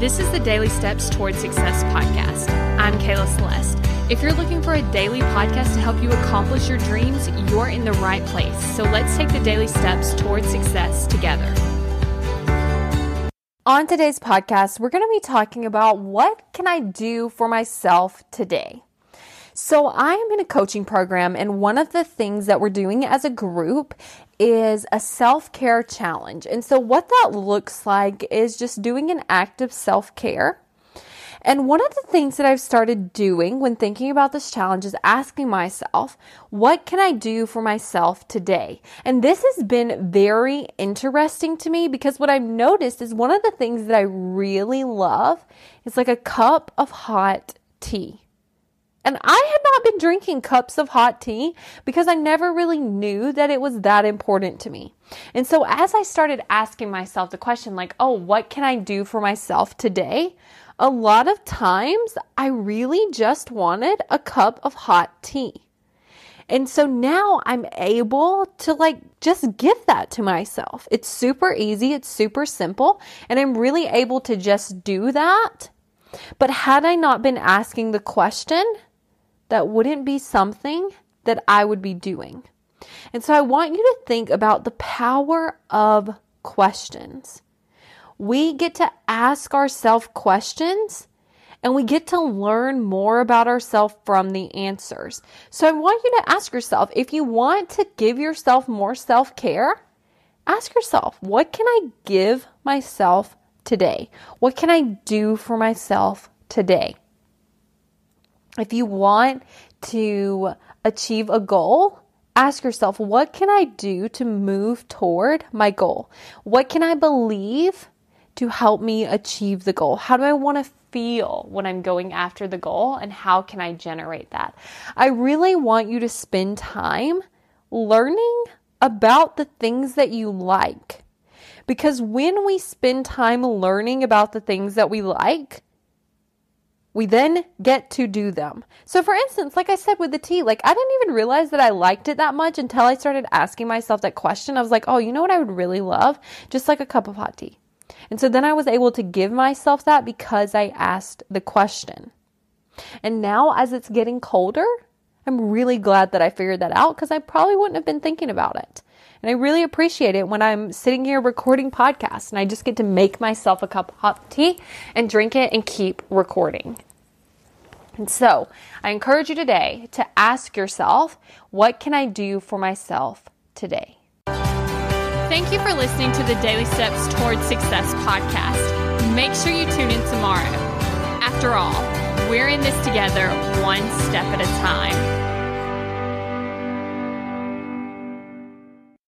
This is the Daily Steps Toward Success podcast. I'm Kayla Celeste. If you're looking for a daily podcast to help you accomplish your dreams, you're in the right place. So let's take the daily steps toward success together. On today's podcast, we're going to be talking about what can I do for myself today. So, I am in a coaching program, and one of the things that we're doing as a group is a self care challenge. And so, what that looks like is just doing an act of self care. And one of the things that I've started doing when thinking about this challenge is asking myself, what can I do for myself today? And this has been very interesting to me because what I've noticed is one of the things that I really love is like a cup of hot tea. And I had not been drinking cups of hot tea because I never really knew that it was that important to me. And so as I started asking myself the question, like, oh, what can I do for myself today? A lot of times I really just wanted a cup of hot tea. And so now I'm able to like just give that to myself. It's super easy, it's super simple, and I'm really able to just do that. But had I not been asking the question, that wouldn't be something that I would be doing. And so I want you to think about the power of questions. We get to ask ourselves questions and we get to learn more about ourselves from the answers. So I want you to ask yourself if you want to give yourself more self care, ask yourself, what can I give myself today? What can I do for myself today? If you want to achieve a goal, ask yourself, what can I do to move toward my goal? What can I believe to help me achieve the goal? How do I want to feel when I'm going after the goal and how can I generate that? I really want you to spend time learning about the things that you like. Because when we spend time learning about the things that we like, we then get to do them. So, for instance, like I said with the tea, like I didn't even realize that I liked it that much until I started asking myself that question. I was like, oh, you know what I would really love? Just like a cup of hot tea. And so then I was able to give myself that because I asked the question. And now, as it's getting colder, I'm really glad that I figured that out because I probably wouldn't have been thinking about it. And I really appreciate it when I'm sitting here recording podcasts and I just get to make myself a cup of hot tea and drink it and keep recording. And so I encourage you today to ask yourself, what can I do for myself today? Thank you for listening to the Daily Steps Toward Success podcast. Make sure you tune in tomorrow. After all, we're in this together one step at a time.